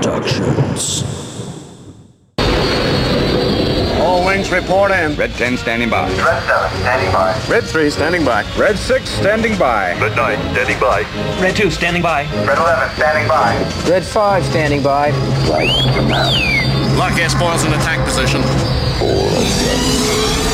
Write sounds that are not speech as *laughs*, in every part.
Productions. All wings report in. Red 10 standing by. Red 7, standing by. Red 3 standing by. Red 6 standing by. Red 9, standing by. Red 2, standing by. Red 11, standing by. Red 5 standing by. Lock S-foils in attack position. Hello,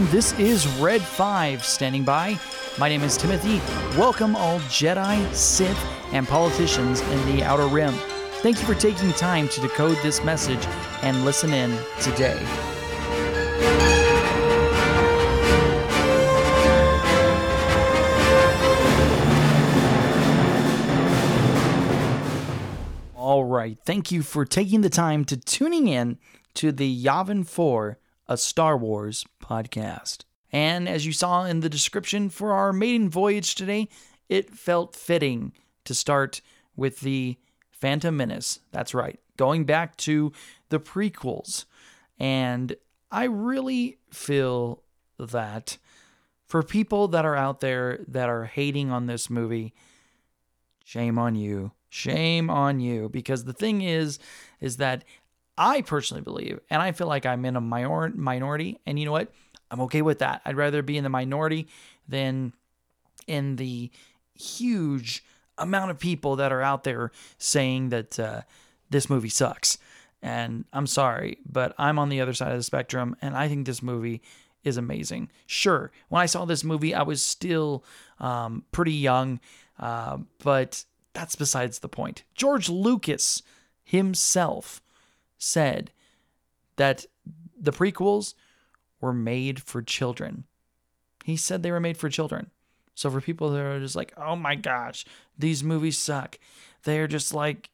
everyone. This is Red 5 standing by. My name is Timothy. Welcome, all Jedi, Sith, and politicians in the Outer Rim. Thank you for taking time to decode this message and listen in today. All right. Thank you for taking the time to tuning in to the Yavin 4, a Star Wars podcast. And as you saw in the description for our maiden voyage today, it felt fitting to start with the Phantom Menace. That's right, going back to the prequels. And I really feel that for people that are out there that are hating on this movie, shame on you. Shame on you. Because the thing is, is that I personally believe, and I feel like I'm in a minor- minority, and you know what? I'm okay with that. I'd rather be in the minority than in the huge amount of people that are out there saying that uh, this movie sucks. And I'm sorry, but I'm on the other side of the spectrum, and I think this movie is amazing. Sure, when I saw this movie, I was still um, pretty young, uh, but that's besides the point. George Lucas himself said that the prequels were made for children. He said they were made for children. So for people that are just like, oh my gosh, these movies suck, they're just like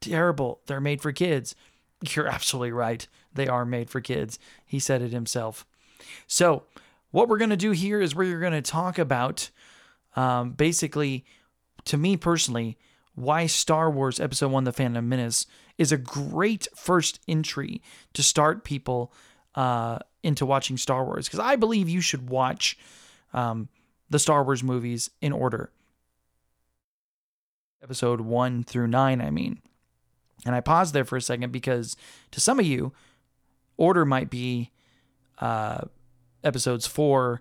terrible. They're made for kids. You're absolutely right. They are made for kids. He said it himself. So what we're going to do here is we're going to talk about um, basically, to me personally, why Star Wars Episode 1 The Phantom Menace is a great first entry to start people uh, into watching Star Wars. Because I believe you should watch um, the Star Wars movies in order. Episode 1 through 9, I mean. And I paused there for a second because to some of you, order might be uh, episodes 4,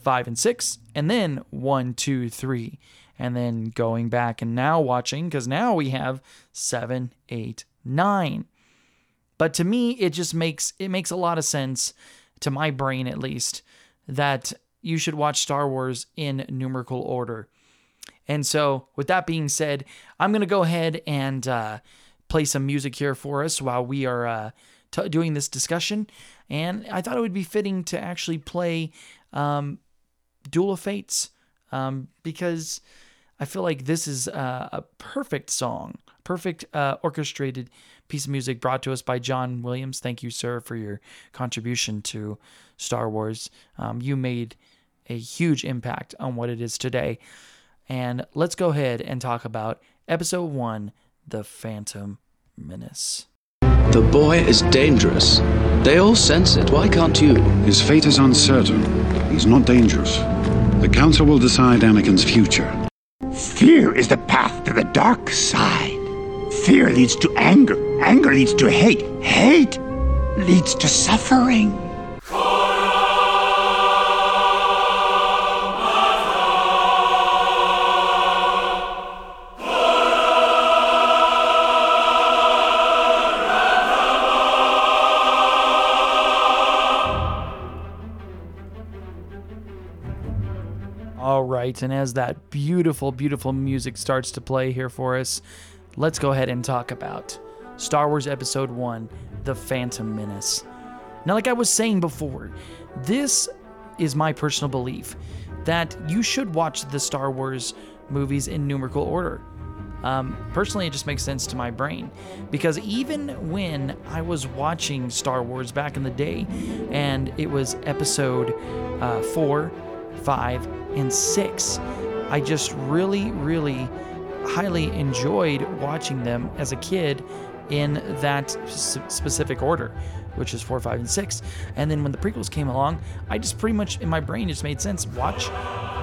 5, and 6, and then 1, 2, 3 and then going back and now watching because now we have seven, eight, nine. But to me, it just makes it makes a lot of sense to my brain at least that you should watch Star Wars in numerical order. And so, with that being said, I'm gonna go ahead and uh, play some music here for us while we are uh, t- doing this discussion. And I thought it would be fitting to actually play um, Duel of Fates um, because I feel like this is a, a perfect song, perfect uh, orchestrated piece of music brought to us by John Williams. Thank you, sir, for your contribution to Star Wars. Um, you made a huge impact on what it is today. And let's go ahead and talk about Episode 1 The Phantom Menace. The boy is dangerous. They all sense it. Why can't you? His fate is uncertain. He's not dangerous. The Council will decide Anakin's future. Fear is the path to the dark side. Fear leads to anger. Anger leads to hate. Hate leads to suffering. Right, and as that beautiful, beautiful music starts to play here for us, let's go ahead and talk about Star Wars Episode 1 The Phantom Menace. Now, like I was saying before, this is my personal belief that you should watch the Star Wars movies in numerical order. Um, personally, it just makes sense to my brain because even when I was watching Star Wars back in the day and it was episode uh, four, five, and six, I just really, really highly enjoyed watching them as a kid in that specific order, which is four, five, and six. And then when the prequels came along, I just pretty much in my brain just made sense. Watch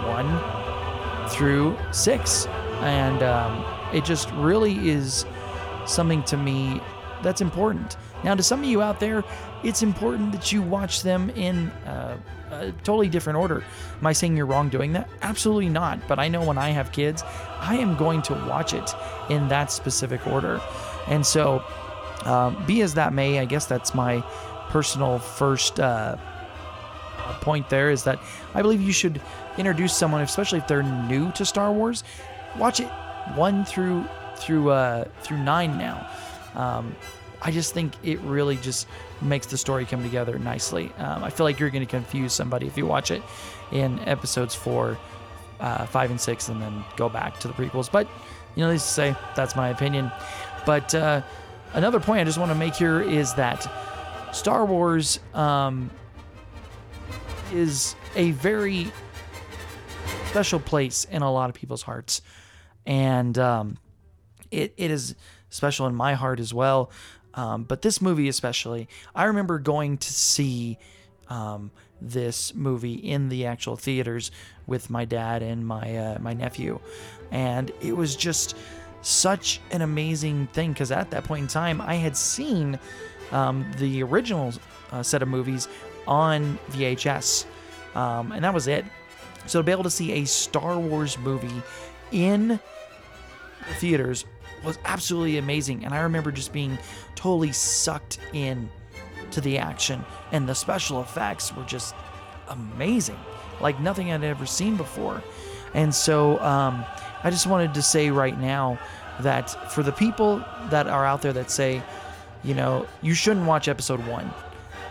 one through six, and um, it just really is something to me that's important. Now, to some of you out there, it's important that you watch them in uh, a totally different order. Am I saying you're wrong doing that? Absolutely not. But I know when I have kids, I am going to watch it in that specific order. And so, um, be as that may, I guess that's my personal first uh, point there is that I believe you should introduce someone, especially if they're new to Star Wars, watch it one through through uh, through nine now. Um, I just think it really just makes the story come together nicely. Um, I feel like you're going to confuse somebody if you watch it in episodes four, uh, five, and six, and then go back to the prequels. But you know, needless to say, that's my opinion. But uh, another point I just want to make here is that Star Wars um, is a very special place in a lot of people's hearts, and um, it it is special in my heart as well. Um, but this movie especially, I remember going to see um, this movie in the actual theaters with my dad and my uh, my nephew, and it was just such an amazing thing because at that point in time, I had seen um, the original uh, set of movies on VHS, um, and that was it. So to be able to see a Star Wars movie in the theaters was absolutely amazing, and I remember just being totally sucked in to the action, and the special effects were just amazing, like nothing I'd ever seen before. And so um, I just wanted to say right now that for the people that are out there that say, you know, you shouldn't watch episode one,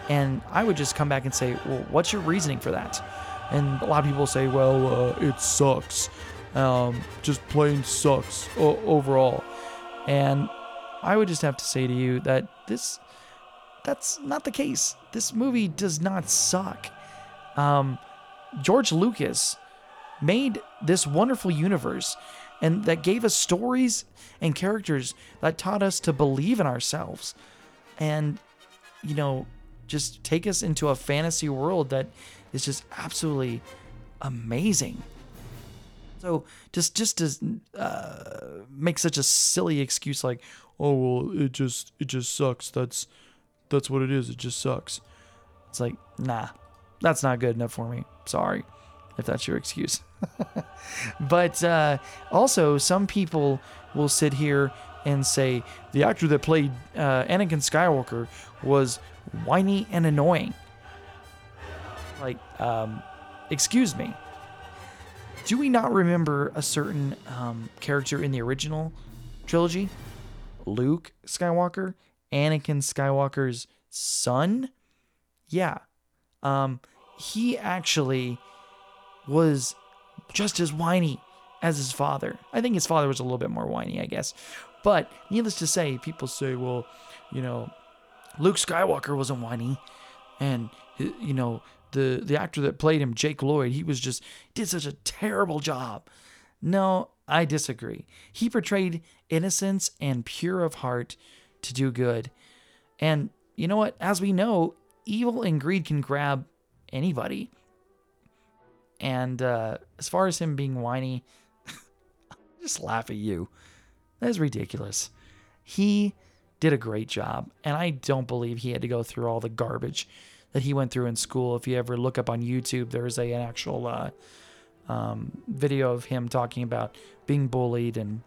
and I would just come back and say, well, what's your reasoning for that? And a lot of people say, well, uh, it sucks. Um, just plain sucks o- overall. And I would just have to say to you that this that's not the case. This movie does not suck. Um, George Lucas made this wonderful universe and that gave us stories and characters that taught us to believe in ourselves and you know just take us into a fantasy world that is just absolutely amazing so just just to uh, make such a silly excuse like, oh well, it just it just sucks. That's that's what it is. It just sucks. It's like nah, that's not good enough for me. Sorry, if that's your excuse. *laughs* but uh, also, some people will sit here and say the actor that played uh, Anakin Skywalker was whiny and annoying. Like, um, excuse me do we not remember a certain um, character in the original trilogy? Luke Skywalker, Anakin Skywalker's son? Yeah. Um, he actually was just as whiny as his father. I think his father was a little bit more whiny, I guess. But needless to say, people say, well, you know, Luke Skywalker wasn't whiny. And, you know, the the actor that played him, Jake Lloyd, he was just did such a terrible job. No, I disagree. He portrayed innocence and pure of heart to do good. And you know what? As we know, evil and greed can grab anybody. And uh, as far as him being whiny, *laughs* just laugh at you. That is ridiculous. He did a great job, and I don't believe he had to go through all the garbage that he went through in school. If you ever look up on YouTube, there's a, an actual uh, um, video of him talking about being bullied and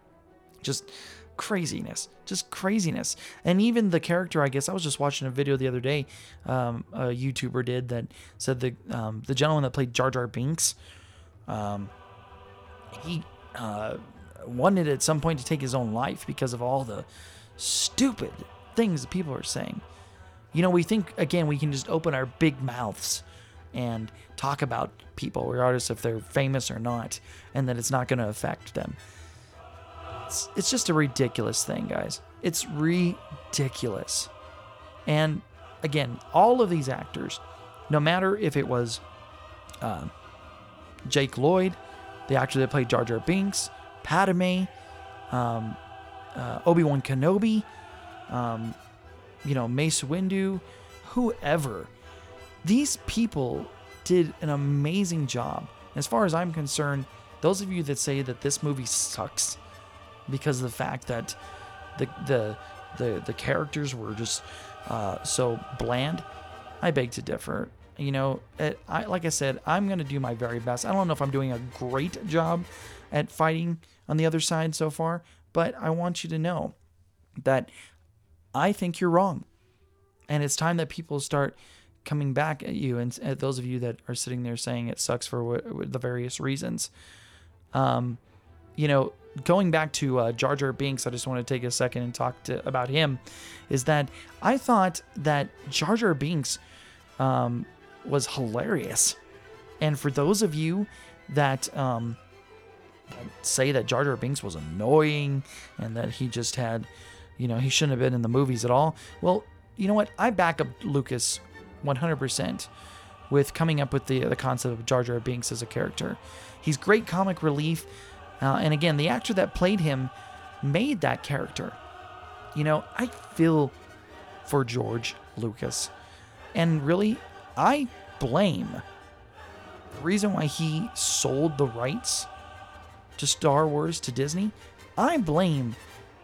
just craziness, just craziness. And even the character, I guess I was just watching a video the other day, um, a YouTuber did that said the um, the gentleman that played Jar Jar Binks, um, he uh, wanted at some point to take his own life because of all the stupid things that people are saying. You know, we think, again, we can just open our big mouths and talk about people, regardless if they're famous or not, and that it's not going to affect them. It's, it's just a ridiculous thing, guys. It's ridiculous. And again, all of these actors, no matter if it was uh, Jake Lloyd, the actor that played Jar Jar Binks, Padme, um, uh, Obi Wan Kenobi, um, you know, Mace Windu, whoever. These people did an amazing job. As far as I'm concerned, those of you that say that this movie sucks because of the fact that the the the, the characters were just uh, so bland, I beg to differ. You know, it, I like I said, I'm gonna do my very best. I don't know if I'm doing a great job at fighting on the other side so far, but I want you to know that I think you're wrong, and it's time that people start coming back at you and at those of you that are sitting there saying it sucks for the various reasons. Um, you know, going back to uh, Jar Jar Binks, I just want to take a second and talk to, about him. Is that I thought that Jar Jar Binks um, was hilarious, and for those of you that um, say that Jar Jar Binks was annoying and that he just had, you know, he shouldn't have been in the movies at all. Well, you know what? I back up Lucas 100% with coming up with the the concept of Jar Jar Binks as a character. He's great comic relief, uh, and again, the actor that played him made that character. You know, I feel for George Lucas, and really, I blame the reason why he sold the rights to Star Wars to Disney. I blame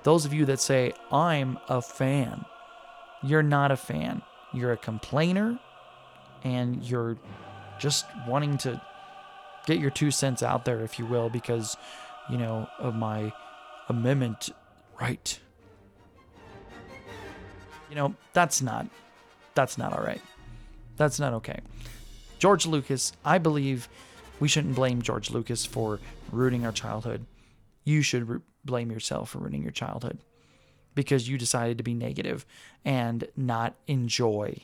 those of you that say I'm a fan. You're not a fan you're a complainer and you're just wanting to get your two cents out there, if you will, because, you know, of my amendment right. You know, that's not, that's not all right. That's not okay. George Lucas, I believe we shouldn't blame George Lucas for ruining our childhood. You should blame yourself for ruining your childhood because you decided to be negative and not enjoy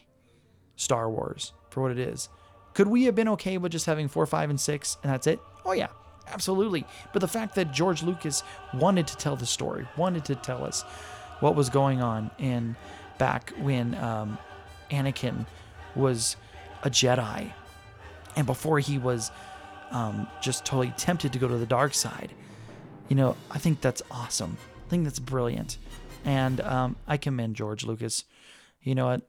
Star Wars for what it is. Could we have been okay with just having four, five, and six, and that's it? Oh, yeah, absolutely. But the fact that George Lucas wanted to tell the story, wanted to tell us what was going on in back when um, Anakin was a Jedi and before he was um, just totally tempted to go to the dark side. You know, I think that's awesome. I think that's brilliant. And um, I commend George Lucas. You know what?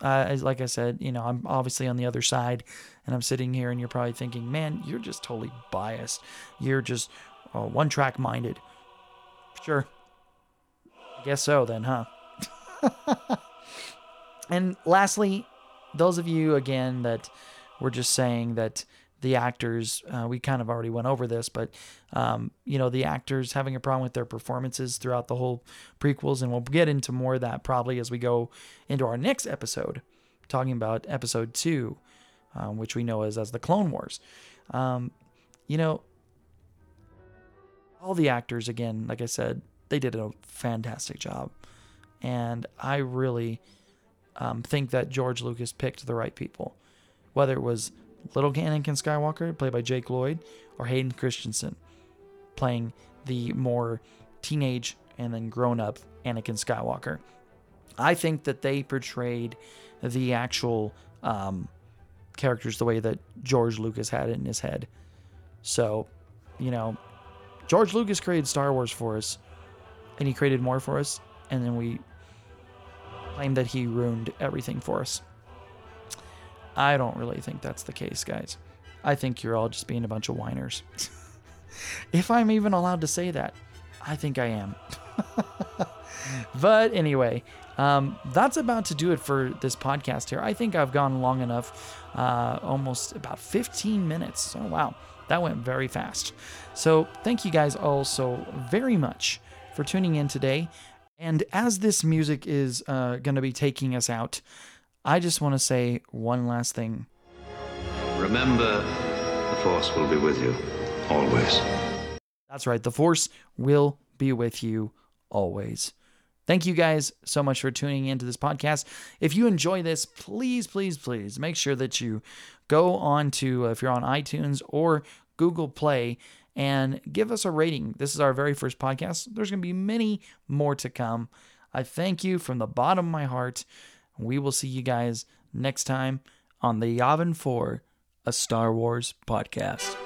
Uh, like I said, you know, I'm obviously on the other side, and I'm sitting here, and you're probably thinking, man, you're just totally biased. You're just uh, one track minded. Sure. I guess so, then, huh? *laughs* and lastly, those of you, again, that were just saying that the actors, uh, we kind of already went over this, but um, you know the actors having a problem with their performances throughout the whole prequels, and we'll get into more of that probably as we go into our next episode, talking about episode two, um, which we know as as the Clone Wars. Um, you know, all the actors again, like I said, they did a fantastic job, and I really um, think that George Lucas picked the right people, whether it was little Anakin Skywalker, played by Jake Lloyd, or Hayden Christensen, playing the more teenage and then grown up Anakin Skywalker. I think that they portrayed the actual um, characters the way that George Lucas had it in his head. So, you know, George Lucas created Star Wars for us, and he created more for us, and then we claim that he ruined everything for us. I don't really think that's the case, guys. I think you're all just being a bunch of whiners. *laughs* if I'm even allowed to say that, I think I am. *laughs* but anyway, um, that's about to do it for this podcast here. I think I've gone long enough, uh, almost about 15 minutes. Oh, wow. That went very fast. So, thank you guys all so very much for tuning in today. And as this music is uh, going to be taking us out, I just want to say one last thing. Remember, the Force will be with you always. That's right, the Force will be with you always. Thank you guys so much for tuning into this podcast. If you enjoy this, please, please, please make sure that you go on to, uh, if you're on iTunes or Google Play, and give us a rating. This is our very first podcast. There's going to be many more to come. I thank you from the bottom of my heart. We will see you guys next time on the Yavin 4, a Star Wars podcast.